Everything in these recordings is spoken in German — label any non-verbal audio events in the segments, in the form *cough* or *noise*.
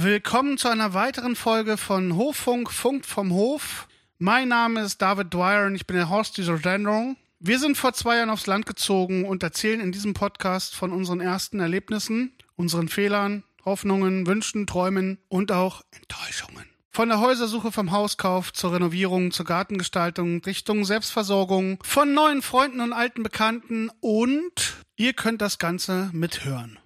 Willkommen zu einer weiteren Folge von Hoffunk, Funk vom Hof. Mein Name ist David Dwyer und ich bin der Horst dieser Sendung. Wir sind vor zwei Jahren aufs Land gezogen und erzählen in diesem Podcast von unseren ersten Erlebnissen, unseren Fehlern, Hoffnungen, Wünschen, Träumen und auch Enttäuschungen. Von der Häusersuche vom Hauskauf zur Renovierung, zur Gartengestaltung, Richtung Selbstversorgung, von neuen Freunden und alten Bekannten und ihr könnt das Ganze mithören.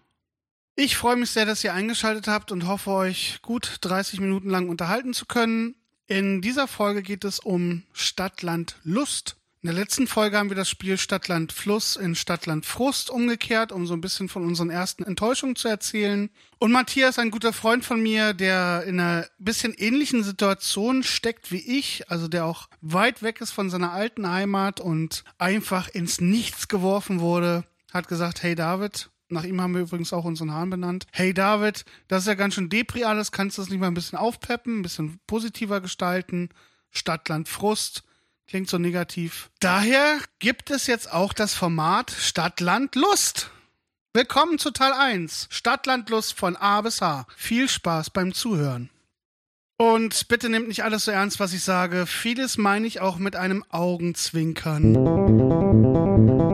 Ich freue mich sehr, dass ihr eingeschaltet habt und hoffe, euch gut 30 Minuten lang unterhalten zu können. In dieser Folge geht es um Stadtland Lust. In der letzten Folge haben wir das Spiel Stadtland Fluss in Stadtland Frust umgekehrt, um so ein bisschen von unseren ersten Enttäuschungen zu erzählen. Und Matthias, ein guter Freund von mir, der in einer bisschen ähnlichen Situation steckt wie ich, also der auch weit weg ist von seiner alten Heimat und einfach ins Nichts geworfen wurde, hat gesagt, hey David, nach ihm haben wir übrigens auch unseren Hahn benannt. Hey David, das ist ja ganz schön Depri alles. Kannst du das nicht mal ein bisschen aufpeppen, ein bisschen positiver gestalten? Stadtland Frust. Klingt so negativ. Daher gibt es jetzt auch das Format Stadtland Lust. Willkommen zu Teil 1. Stadtland Lust von A bis H. Viel Spaß beim Zuhören. Und bitte nehmt nicht alles so ernst, was ich sage. Vieles meine ich auch mit einem Augenzwinkern.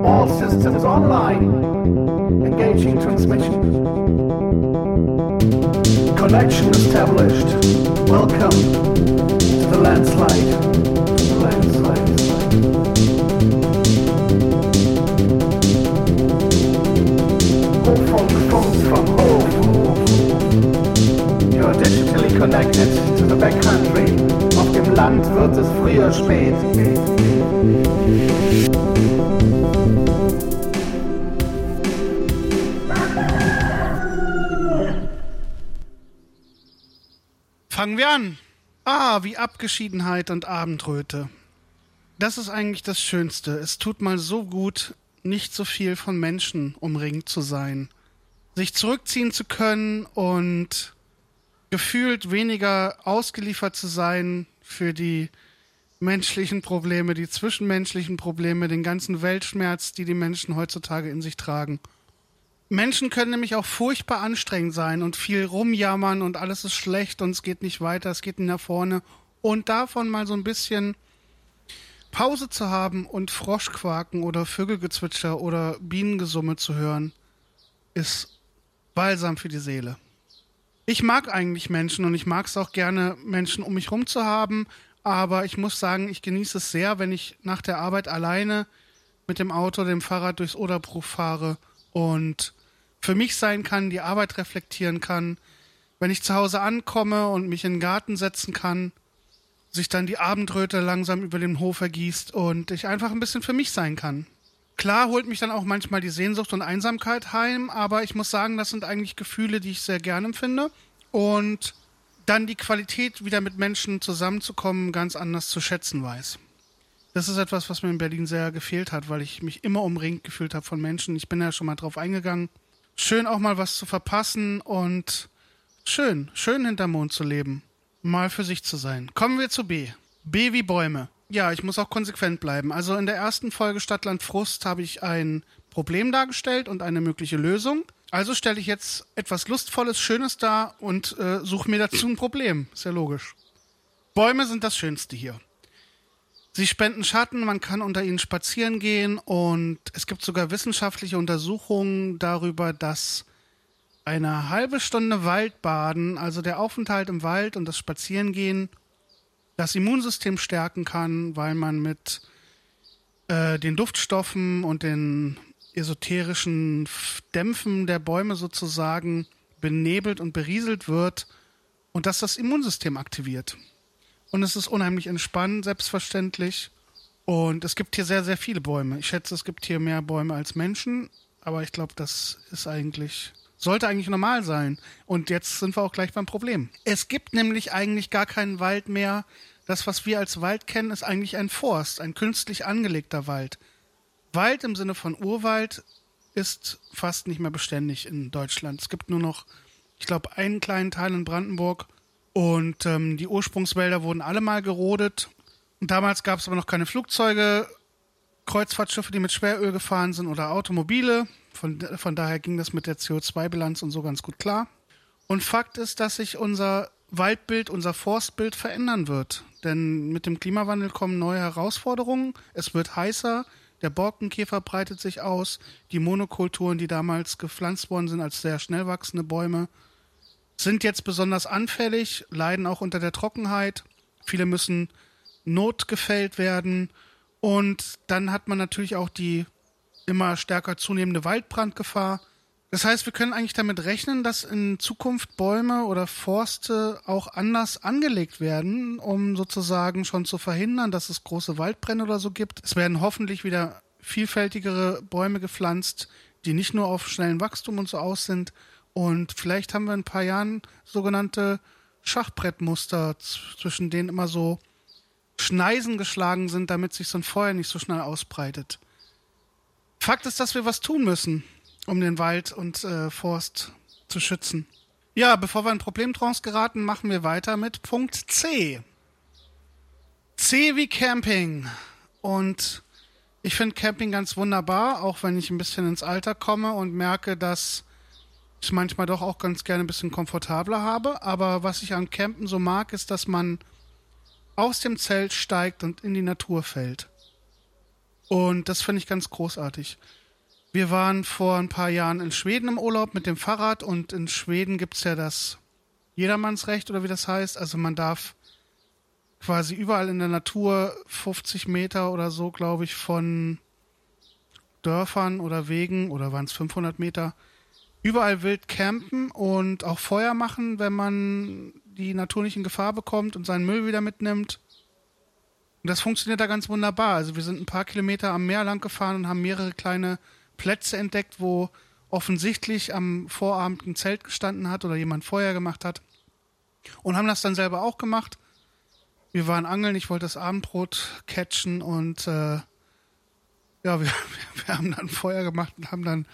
All systems online. Engaging transmission. Connection established. Abgeschiedenheit und Abendröte. Das ist eigentlich das Schönste. Es tut mal so gut, nicht so viel von Menschen umringt zu sein. Sich zurückziehen zu können und gefühlt weniger ausgeliefert zu sein für die menschlichen Probleme, die zwischenmenschlichen Probleme, den ganzen Weltschmerz, die die Menschen heutzutage in sich tragen. Menschen können nämlich auch furchtbar anstrengend sein und viel rumjammern und alles ist schlecht und es geht nicht weiter, es geht nicht nach vorne. Und davon mal so ein bisschen Pause zu haben und Froschquaken oder Vögelgezwitscher oder Bienengesumme zu hören, ist balsam für die Seele. Ich mag eigentlich Menschen und ich mag es auch gerne, Menschen um mich rum zu haben, aber ich muss sagen, ich genieße es sehr, wenn ich nach der Arbeit alleine mit dem Auto, dem Fahrrad durchs Oderbruch fahre und für mich sein kann, die Arbeit reflektieren kann, wenn ich zu Hause ankomme und mich in den Garten setzen kann, sich dann die Abendröte langsam über den Hof ergießt und ich einfach ein bisschen für mich sein kann. Klar holt mich dann auch manchmal die Sehnsucht und Einsamkeit heim, aber ich muss sagen, das sind eigentlich Gefühle, die ich sehr gerne empfinde und dann die Qualität, wieder mit Menschen zusammenzukommen, ganz anders zu schätzen weiß. Das ist etwas, was mir in Berlin sehr gefehlt hat, weil ich mich immer umringt gefühlt habe von Menschen. Ich bin ja schon mal drauf eingegangen schön auch mal was zu verpassen und schön, schön hinterm Mond zu leben. Mal für sich zu sein. Kommen wir zu B. B wie Bäume. Ja, ich muss auch konsequent bleiben. Also in der ersten Folge Stadtland Frust habe ich ein Problem dargestellt und eine mögliche Lösung. Also stelle ich jetzt etwas Lustvolles, Schönes dar und äh, suche mir dazu ein Problem. Ist ja logisch. Bäume sind das Schönste hier. Sie spenden Schatten, man kann unter ihnen spazieren gehen und es gibt sogar wissenschaftliche Untersuchungen darüber, dass eine halbe Stunde Waldbaden, also der Aufenthalt im Wald und das Spazierengehen, das Immunsystem stärken kann, weil man mit äh, den Duftstoffen und den esoterischen Dämpfen der Bäume sozusagen benebelt und berieselt wird und dass das Immunsystem aktiviert. Und es ist unheimlich entspannend, selbstverständlich. Und es gibt hier sehr, sehr viele Bäume. Ich schätze, es gibt hier mehr Bäume als Menschen. Aber ich glaube, das ist eigentlich, sollte eigentlich normal sein. Und jetzt sind wir auch gleich beim Problem. Es gibt nämlich eigentlich gar keinen Wald mehr. Das, was wir als Wald kennen, ist eigentlich ein Forst, ein künstlich angelegter Wald. Wald im Sinne von Urwald ist fast nicht mehr beständig in Deutschland. Es gibt nur noch, ich glaube, einen kleinen Teil in Brandenburg und ähm, die Ursprungswälder wurden alle mal gerodet. Und damals gab es aber noch keine Flugzeuge, Kreuzfahrtschiffe, die mit Schweröl gefahren sind oder Automobile. Von, von daher ging das mit der CO2-Bilanz und so ganz gut klar. Und Fakt ist, dass sich unser Waldbild, unser Forstbild verändern wird. Denn mit dem Klimawandel kommen neue Herausforderungen. Es wird heißer, der Borkenkäfer breitet sich aus, die Monokulturen, die damals gepflanzt worden sind als sehr schnell wachsende Bäume, sind jetzt besonders anfällig, leiden auch unter der Trockenheit. Viele müssen notgefällt werden. Und dann hat man natürlich auch die immer stärker zunehmende Waldbrandgefahr. Das heißt, wir können eigentlich damit rechnen, dass in Zukunft Bäume oder Forste auch anders angelegt werden, um sozusagen schon zu verhindern, dass es große Waldbrände oder so gibt. Es werden hoffentlich wieder vielfältigere Bäume gepflanzt, die nicht nur auf schnellen Wachstum und so aus sind. Und vielleicht haben wir in ein paar Jahren sogenannte Schachbrettmuster, zwischen denen immer so Schneisen geschlagen sind, damit sich so ein Feuer nicht so schnell ausbreitet. Fakt ist, dass wir was tun müssen um den Wald und äh, Forst zu schützen. Ja, bevor wir in Problemtrance geraten, machen wir weiter mit Punkt C. C wie Camping. Und ich finde Camping ganz wunderbar, auch wenn ich ein bisschen ins Alter komme und merke, dass ich manchmal doch auch ganz gerne ein bisschen komfortabler habe. Aber was ich an Campen so mag, ist, dass man aus dem Zelt steigt und in die Natur fällt. Und das finde ich ganz großartig. Wir waren vor ein paar Jahren in Schweden im Urlaub mit dem Fahrrad und in Schweden gibt es ja das Jedermannsrecht oder wie das heißt. Also man darf quasi überall in der Natur 50 Meter oder so, glaube ich, von Dörfern oder Wegen oder waren es 500 Meter, überall wild campen und auch Feuer machen, wenn man die Natur nicht in Gefahr bekommt und seinen Müll wieder mitnimmt. Und das funktioniert da ganz wunderbar. Also wir sind ein paar Kilometer am Meer lang gefahren und haben mehrere kleine Plätze entdeckt, wo offensichtlich am Vorabend ein Zelt gestanden hat oder jemand Feuer gemacht hat. Und haben das dann selber auch gemacht. Wir waren angeln, ich wollte das Abendbrot catchen und äh, ja, wir, *laughs* wir haben dann Feuer gemacht und haben dann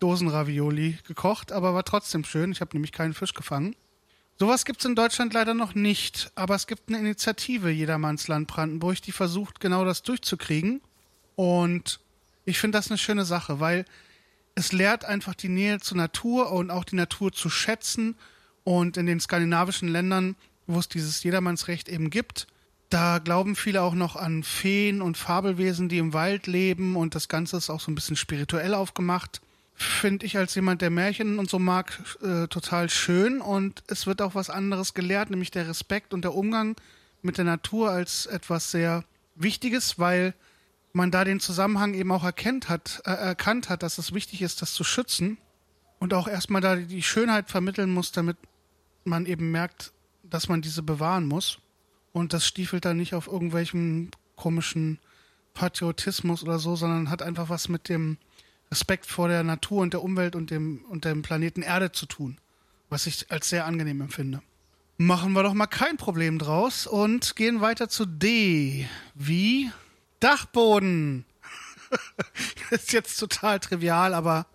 Dosenravioli gekocht, aber war trotzdem schön. Ich habe nämlich keinen Fisch gefangen. Sowas gibt es in Deutschland leider noch nicht, aber es gibt eine Initiative Jedermannsland Brandenburg, die versucht, genau das durchzukriegen. Und ich finde das eine schöne Sache, weil es lehrt einfach die Nähe zur Natur und auch die Natur zu schätzen. Und in den skandinavischen Ländern, wo es dieses Jedermannsrecht eben gibt, da glauben viele auch noch an Feen und Fabelwesen, die im Wald leben und das Ganze ist auch so ein bisschen spirituell aufgemacht. Finde ich als jemand, der Märchen und so mag, äh, total schön und es wird auch was anderes gelehrt, nämlich der Respekt und der Umgang mit der Natur als etwas sehr Wichtiges, weil man da den Zusammenhang eben auch erkennt hat, äh, erkannt hat, dass es wichtig ist, das zu schützen und auch erstmal da die Schönheit vermitteln muss, damit man eben merkt, dass man diese bewahren muss. Und das stiefelt dann nicht auf irgendwelchen komischen Patriotismus oder so, sondern hat einfach was mit dem Respekt vor der Natur und der Umwelt und dem, und dem Planeten Erde zu tun, was ich als sehr angenehm empfinde. Machen wir doch mal kein Problem draus und gehen weiter zu D. Wie Dachboden. *laughs* ist jetzt total trivial, aber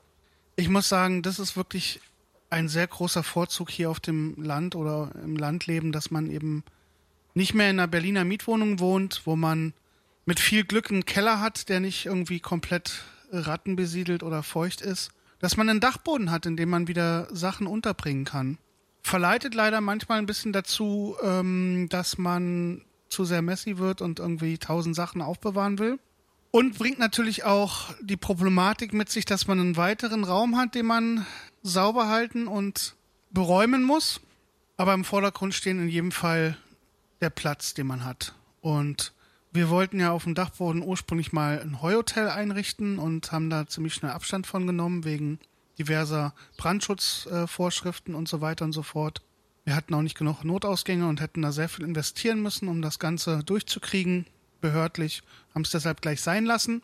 ich muss sagen, das ist wirklich ein sehr großer Vorzug hier auf dem Land oder im Landleben, dass man eben nicht mehr in einer Berliner Mietwohnung wohnt, wo man mit viel Glück einen Keller hat, der nicht irgendwie komplett rattenbesiedelt oder feucht ist, dass man einen Dachboden hat, in dem man wieder Sachen unterbringen kann. Verleitet leider manchmal ein bisschen dazu, ähm, dass man zu sehr messy wird und irgendwie tausend Sachen aufbewahren will. Und bringt natürlich auch die Problematik mit sich, dass man einen weiteren Raum hat, den man sauber halten und beräumen muss. Aber im Vordergrund stehen in jedem Fall der Platz, den man hat. Und wir wollten ja auf dem Dachboden ursprünglich mal ein Heuhotel einrichten und haben da ziemlich schnell Abstand von genommen wegen diverser Brandschutzvorschriften äh, und so weiter und so fort. Wir hatten auch nicht genug Notausgänge und hätten da sehr viel investieren müssen, um das Ganze durchzukriegen, behördlich, haben es deshalb gleich sein lassen.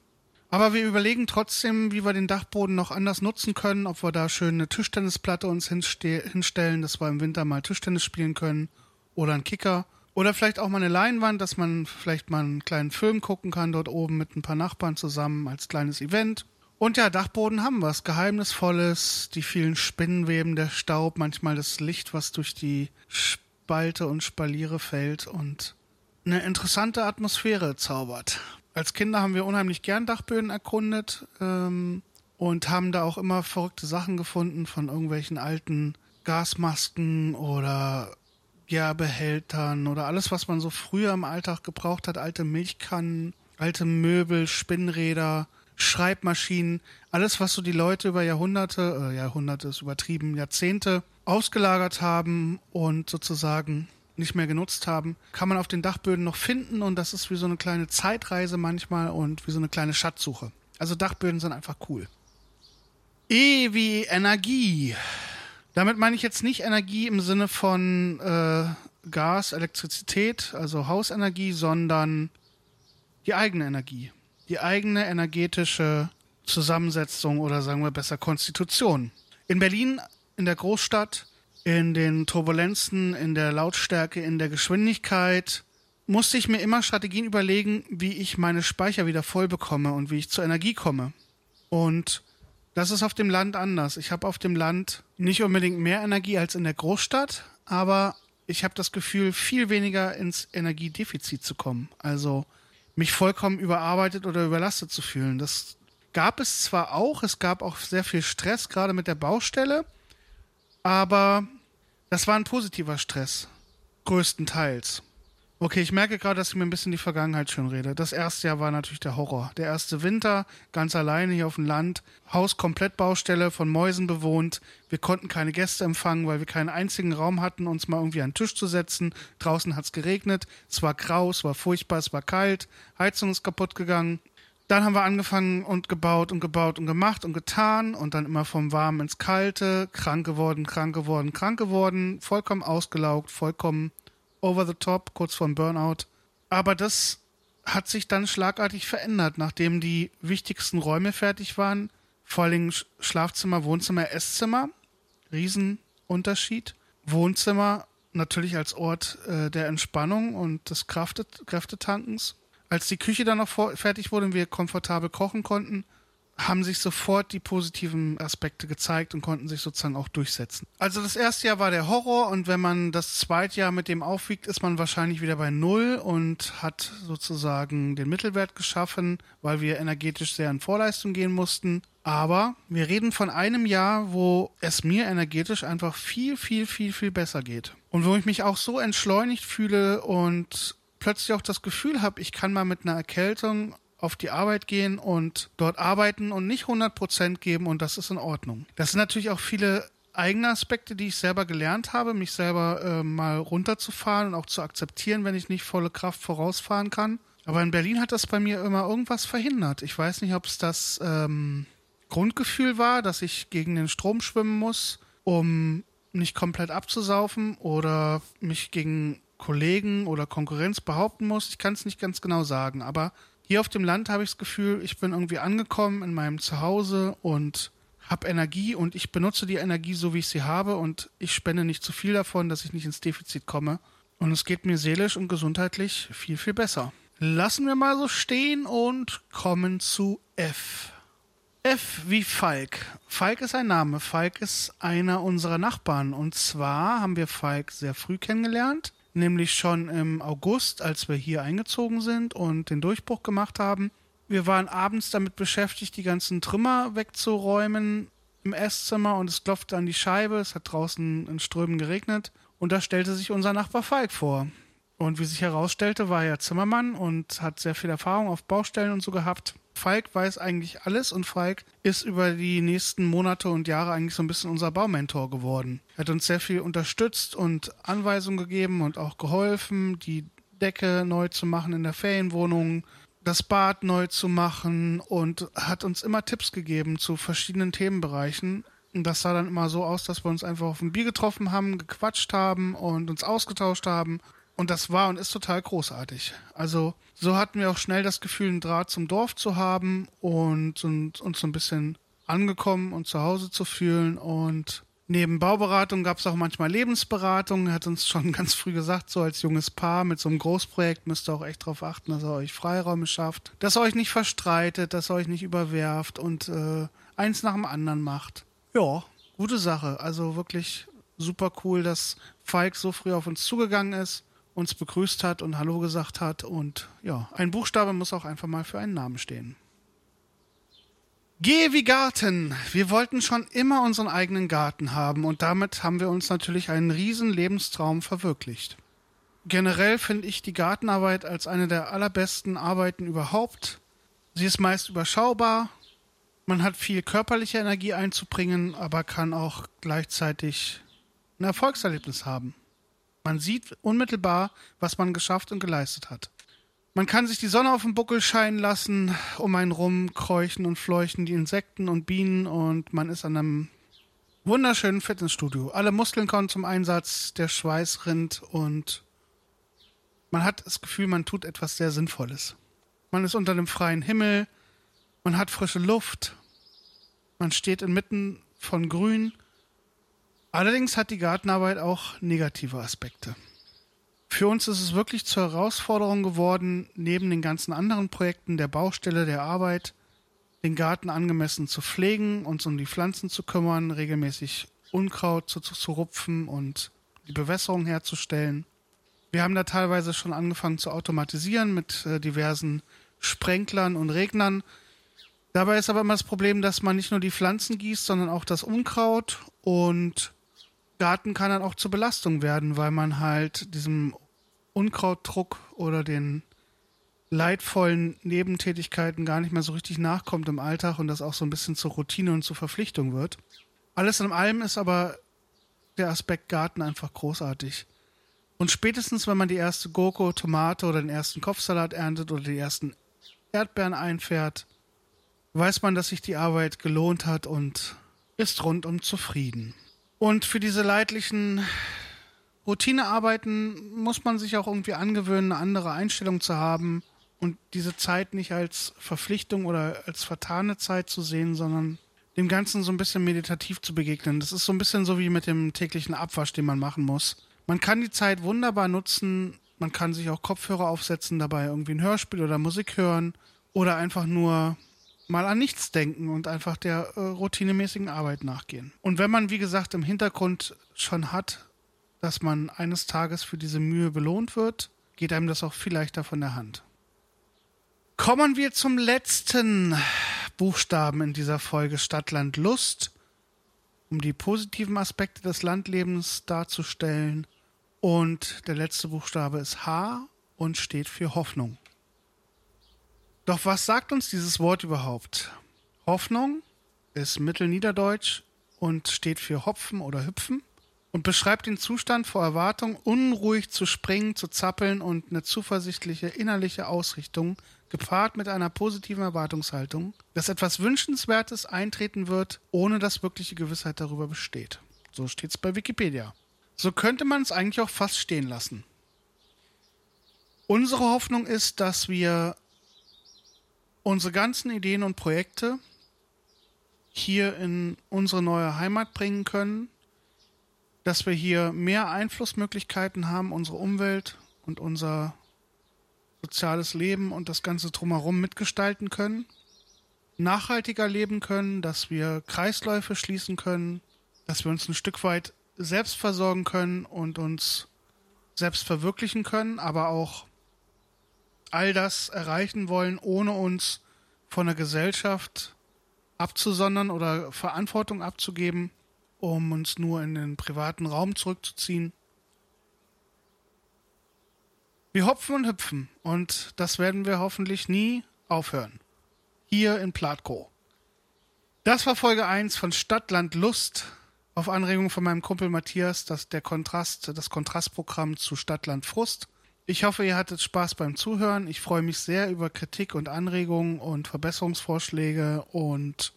Aber wir überlegen trotzdem, wie wir den Dachboden noch anders nutzen können, ob wir da schön eine Tischtennisplatte uns hinstellen, dass wir im Winter mal Tischtennis spielen können oder einen Kicker. Oder vielleicht auch mal eine Leinwand, dass man vielleicht mal einen kleinen Film gucken kann dort oben mit ein paar Nachbarn zusammen als kleines Event. Und ja, Dachboden haben was Geheimnisvolles, die vielen Spinnenweben, der Staub, manchmal das Licht, was durch die Spalte und Spaliere fällt und eine interessante Atmosphäre zaubert. Als Kinder haben wir unheimlich gern Dachböden erkundet ähm, und haben da auch immer verrückte Sachen gefunden von irgendwelchen alten Gasmasken oder ja, Behältern oder alles, was man so früher im Alltag gebraucht hat, alte Milchkannen, alte Möbel, Spinnräder, Schreibmaschinen, alles, was so die Leute über Jahrhunderte, äh, Jahrhunderte ist übertrieben, Jahrzehnte ausgelagert haben und sozusagen nicht mehr genutzt haben, kann man auf den Dachböden noch finden und das ist wie so eine kleine Zeitreise manchmal und wie so eine kleine Schatzsuche. Also Dachböden sind einfach cool. E wie Energie. Damit meine ich jetzt nicht Energie im Sinne von äh, Gas, Elektrizität, also Hausenergie, sondern die eigene Energie. Die eigene energetische Zusammensetzung oder sagen wir besser Konstitution. In Berlin, in der Großstadt, in den Turbulenzen, in der Lautstärke, in der Geschwindigkeit, musste ich mir immer Strategien überlegen, wie ich meine Speicher wieder voll bekomme und wie ich zur Energie komme. Und das ist auf dem Land anders. Ich habe auf dem Land nicht unbedingt mehr Energie als in der Großstadt, aber ich habe das Gefühl, viel weniger ins Energiedefizit zu kommen. Also mich vollkommen überarbeitet oder überlastet zu fühlen. Das gab es zwar auch, es gab auch sehr viel Stress, gerade mit der Baustelle, aber das war ein positiver Stress, größtenteils. Okay, ich merke gerade, dass ich mir ein bisschen die Vergangenheit schön rede. Das erste Jahr war natürlich der Horror. Der erste Winter, ganz alleine hier auf dem Land, Haus komplett Baustelle, von Mäusen bewohnt. Wir konnten keine Gäste empfangen, weil wir keinen einzigen Raum hatten, uns mal irgendwie an den Tisch zu setzen. Draußen hat es geregnet, es war grau, es war furchtbar, es war kalt, Heizung ist kaputt gegangen. Dann haben wir angefangen und gebaut und gebaut und gemacht und getan und dann immer vom Warmen ins Kalte, krank geworden, krank geworden, krank geworden, vollkommen ausgelaugt, vollkommen over the top, kurz vorm Burnout. Aber das hat sich dann schlagartig verändert, nachdem die wichtigsten Räume fertig waren. Vor allem Schlafzimmer, Wohnzimmer, Esszimmer. Riesenunterschied. Wohnzimmer natürlich als Ort äh, der Entspannung und des Kraftet Kräftetankens. Als die Küche dann noch fertig wurde und wir komfortabel kochen konnten, haben sich sofort die positiven Aspekte gezeigt und konnten sich sozusagen auch durchsetzen. Also das erste Jahr war der Horror und wenn man das zweite Jahr mit dem aufwiegt, ist man wahrscheinlich wieder bei Null und hat sozusagen den Mittelwert geschaffen, weil wir energetisch sehr in Vorleistung gehen mussten. Aber wir reden von einem Jahr, wo es mir energetisch einfach viel, viel, viel, viel besser geht. Und wo ich mich auch so entschleunigt fühle und plötzlich auch das Gefühl habe, ich kann mal mit einer Erkältung auf die Arbeit gehen und dort arbeiten und nicht 100 Prozent geben und das ist in Ordnung. Das sind natürlich auch viele eigene Aspekte, die ich selber gelernt habe, mich selber äh, mal runterzufahren und auch zu akzeptieren, wenn ich nicht volle Kraft vorausfahren kann. Aber in Berlin hat das bei mir immer irgendwas verhindert. Ich weiß nicht, ob es das ähm, Grundgefühl war, dass ich gegen den Strom schwimmen muss, um nicht komplett abzusaufen oder mich gegen Kollegen oder Konkurrenz behaupten muss. Ich kann es nicht ganz genau sagen, aber hier auf dem Land habe ich das Gefühl, ich bin irgendwie angekommen in meinem Zuhause und habe Energie und ich benutze die Energie so, wie ich sie habe und ich spende nicht zu viel davon, dass ich nicht ins Defizit komme. Und es geht mir seelisch und gesundheitlich viel, viel besser. Lassen wir mal so stehen und kommen zu F. F wie Falk. Falk ist ein Name. Falk ist einer unserer Nachbarn. Und zwar haben wir Falk sehr früh kennengelernt nämlich schon im August, als wir hier eingezogen sind und den Durchbruch gemacht haben. Wir waren abends damit beschäftigt, die ganzen Trümmer wegzuräumen im Esszimmer und es klopfte an die Scheibe. Es hat draußen in Strömen geregnet und da stellte sich unser Nachbar Falk vor. Und wie sich herausstellte, war er Zimmermann und hat sehr viel Erfahrung auf Baustellen und so gehabt. Falk weiß eigentlich alles und Falk ist über die nächsten Monate und Jahre eigentlich so ein bisschen unser Baumentor geworden. Er hat uns sehr viel unterstützt und Anweisungen gegeben und auch geholfen, die Decke neu zu machen in der Ferienwohnung, das Bad neu zu machen und hat uns immer Tipps gegeben zu verschiedenen Themenbereichen. Und das sah dann immer so aus, dass wir uns einfach auf ein Bier getroffen haben, gequatscht haben und uns ausgetauscht haben und das war und ist total großartig. Also so hatten wir auch schnell das Gefühl, einen Draht zum Dorf zu haben und, und uns so ein bisschen angekommen und zu Hause zu fühlen. Und neben Bauberatung gab es auch manchmal Lebensberatung. Er hat uns schon *laughs* ganz früh gesagt, so als junges Paar mit so einem Großprojekt müsst ihr auch echt darauf achten, dass er euch Freiräume schafft, dass er euch nicht verstreitet, dass er euch nicht überwerft und äh, eins nach dem anderen macht. Ja, gute Sache. Also wirklich super cool, dass Falk so früh auf uns zugegangen ist uns begrüßt hat und Hallo gesagt hat. Und ja, ein Buchstabe muss auch einfach mal für einen Namen stehen. Geh wie Garten. Wir wollten schon immer unseren eigenen Garten haben und damit haben wir uns natürlich einen riesen Lebenstraum verwirklicht. Generell finde ich die Gartenarbeit als eine der allerbesten Arbeiten überhaupt. Sie ist meist überschaubar, man hat viel körperliche Energie einzubringen, aber kann auch gleichzeitig ein Erfolgserlebnis haben. Man sieht unmittelbar, was man geschafft und geleistet hat. Man kann sich die Sonne auf dem Buckel scheinen lassen, um einen rum kräuchen und fleuchen die Insekten und Bienen und man ist an einem wunderschönen Fitnessstudio. Alle Muskeln kommen zum Einsatz, der Schweiß rinnt und man hat das Gefühl, man tut etwas sehr Sinnvolles. Man ist unter dem freien Himmel, man hat frische Luft, man steht inmitten von Grün. Allerdings hat die Gartenarbeit auch negative Aspekte. Für uns ist es wirklich zur Herausforderung geworden, neben den ganzen anderen Projekten der Baustelle, der Arbeit, den Garten angemessen zu pflegen, uns um die Pflanzen zu kümmern, regelmäßig Unkraut zu, zu, zu rupfen und die Bewässerung herzustellen. Wir haben da teilweise schon angefangen zu automatisieren mit äh, diversen Sprenklern und Regnern. Dabei ist aber immer das Problem, dass man nicht nur die Pflanzen gießt, sondern auch das Unkraut und Garten kann dann auch zur Belastung werden, weil man halt diesem Unkrautdruck oder den leidvollen Nebentätigkeiten gar nicht mehr so richtig nachkommt im Alltag und das auch so ein bisschen zur Routine und zur Verpflichtung wird. Alles in allem ist aber der Aspekt Garten einfach großartig. Und spätestens, wenn man die erste Gurke, Tomate oder den ersten Kopfsalat erntet oder die ersten Erdbeeren einfährt, weiß man, dass sich die Arbeit gelohnt hat und ist rundum zufrieden. Und für diese leidlichen Routinearbeiten muss man sich auch irgendwie angewöhnen, eine andere Einstellung zu haben und diese Zeit nicht als Verpflichtung oder als vertane Zeit zu sehen, sondern dem Ganzen so ein bisschen meditativ zu begegnen. Das ist so ein bisschen so wie mit dem täglichen Abwasch, den man machen muss. Man kann die Zeit wunderbar nutzen, man kann sich auch Kopfhörer aufsetzen, dabei irgendwie ein Hörspiel oder Musik hören oder einfach nur mal an nichts denken und einfach der äh, routinemäßigen Arbeit nachgehen. Und wenn man, wie gesagt, im Hintergrund schon hat, dass man eines Tages für diese Mühe belohnt wird, geht einem das auch viel leichter von der Hand. Kommen wir zum letzten Buchstaben in dieser Folge Stadtland Lust, um die positiven Aspekte des Landlebens darzustellen. Und der letzte Buchstabe ist H und steht für Hoffnung. Doch was sagt uns dieses Wort überhaupt? Hoffnung ist Mittelniederdeutsch und steht für Hopfen oder Hüpfen und beschreibt den Zustand vor Erwartung, unruhig zu springen, zu zappeln und eine zuversichtliche innerliche Ausrichtung, gepaart mit einer positiven Erwartungshaltung, dass etwas Wünschenswertes eintreten wird, ohne dass wirkliche Gewissheit darüber besteht. So steht es bei Wikipedia. So könnte man es eigentlich auch fast stehen lassen. Unsere Hoffnung ist, dass wir unsere ganzen Ideen und Projekte hier in unsere neue Heimat bringen können, dass wir hier mehr Einflussmöglichkeiten haben, unsere Umwelt und unser soziales Leben und das Ganze drumherum mitgestalten können, nachhaltiger leben können, dass wir Kreisläufe schließen können, dass wir uns ein Stück weit selbst versorgen können und uns selbst verwirklichen können, aber auch all das erreichen wollen, ohne uns von der Gesellschaft abzusondern oder Verantwortung abzugeben um uns nur in den privaten Raum zurückzuziehen. Wir hopfen und hüpfen und das werden wir hoffentlich nie aufhören. Hier in Platko. Das war Folge 1 von Stadtland Lust auf Anregung von meinem Kumpel Matthias, das der Kontrast, das Kontrastprogramm zu Stadtland Frust. Ich hoffe, ihr hattet Spaß beim Zuhören. Ich freue mich sehr über Kritik und Anregungen und Verbesserungsvorschläge und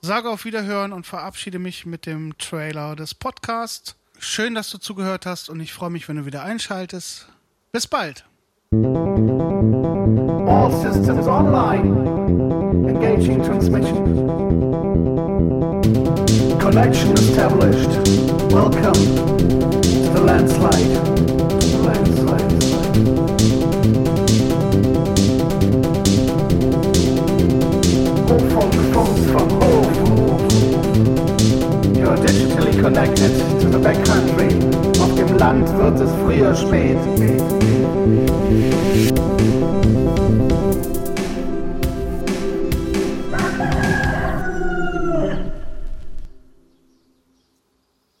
sage auf Wiederhören und verabschiede mich mit dem Trailer des Podcasts. Schön, dass du zugehört hast und ich freue mich, wenn du wieder einschaltest. Bis bald. All systems online. Engaging transmission. Connection established. Welcome to the landslide. connected to the backcountry. Auf dem Land wird es früher spät.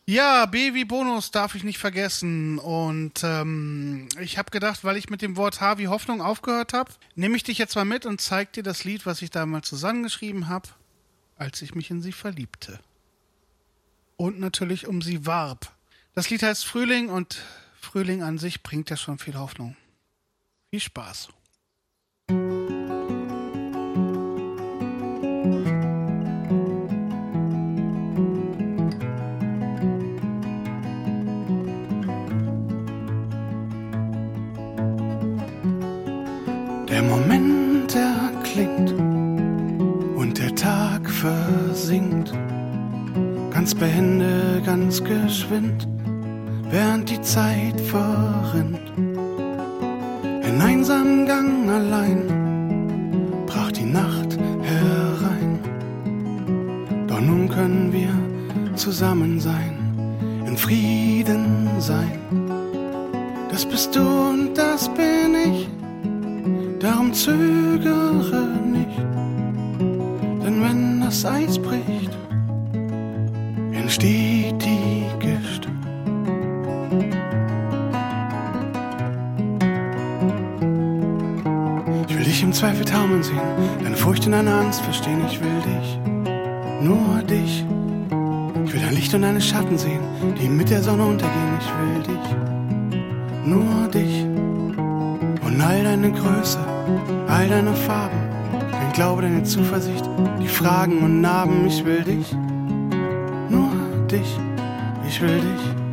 Ja, B wie Bonus darf ich nicht vergessen. Und ähm, ich habe gedacht, weil ich mit dem Wort H Hoffnung aufgehört habe, nehme ich dich jetzt mal mit und zeige dir das Lied, was ich damals zusammengeschrieben habe, als ich mich in sie verliebte. Und natürlich um sie warb. Das Lied heißt Frühling und Frühling an sich bringt ja schon viel Hoffnung. Viel Spaß. Der Moment erklingt und der Tag versinkt, ganz behende, ganz geschwind, während die Zeit verrinnt. In einsamen Gang allein brach die Nacht herein, doch nun können wir zusammen sein, in Frieden sein. Das bist du und das bin ich darum zögere nicht, denn wenn das Eis bricht, Zweifel taumeln sehen, deine Furcht und deine Angst verstehen, ich will dich, nur dich. Ich will dein Licht und deine Schatten sehen, die mit der Sonne untergehen, ich will dich, nur dich und all deine Größe, all deine Farben, dein Glaube, deine Zuversicht, die Fragen und Narben. Ich will dich, nur dich, ich will dich.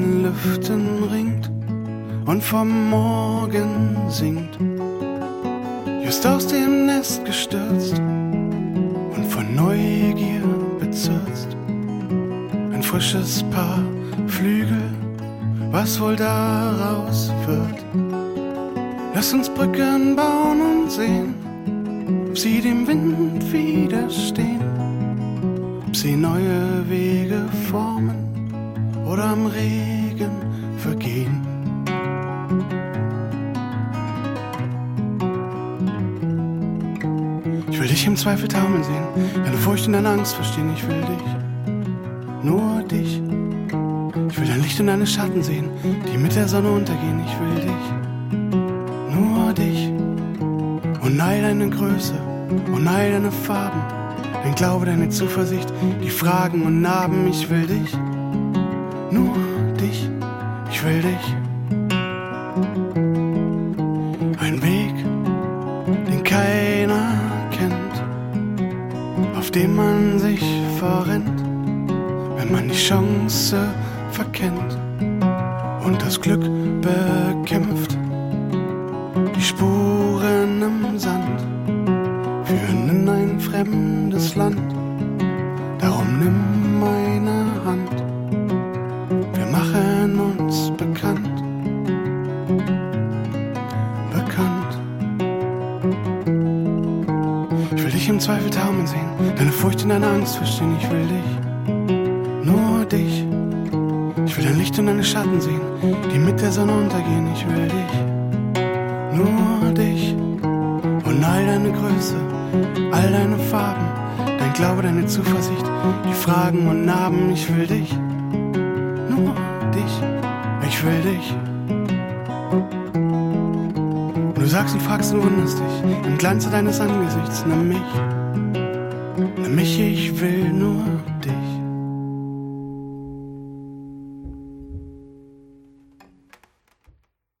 Den Lüften ringt und vom Morgen singt. Just aus dem Nest gestürzt und von Neugier bezirzt. Ein frisches Paar Flügel, was wohl daraus wird. Lass uns Brücken bauen und sehen ob sie dem Wind widerstehen, ob sie neue Wege formen oder am Regen vergehen. Ich will dich im Zweifel taumeln sehen, deine Furcht und deine Angst verstehen, ich will dich, nur dich. Ich will dein Licht und deine Schatten sehen, die mit der Sonne untergehen, ich will dich, nur dich und all deine Größe und all deine Farben, dein Glaube, deine Zuversicht, die Fragen und Narben. Ich will dich, nur dich, ich will dich. Ein Weg, den keiner kennt, auf dem man sich verrennt, wenn man die Chance verkennt Im Zweifel taumeln sehen, deine Furcht und deine Angst verstehen. Ich will dich, nur dich. Ich will dein Licht und deine Schatten sehen, die mit der Sonne untergehen. Ich will dich nur dich und all deine Größe, all deine Farben, dein Glaube, deine Zuversicht, die Fragen und Narben. Ich will dich, nur dich, ich will dich. Du fragst und wunderst dich. Im Glanze deines Angesichts, nimm mich, nimm mich, nur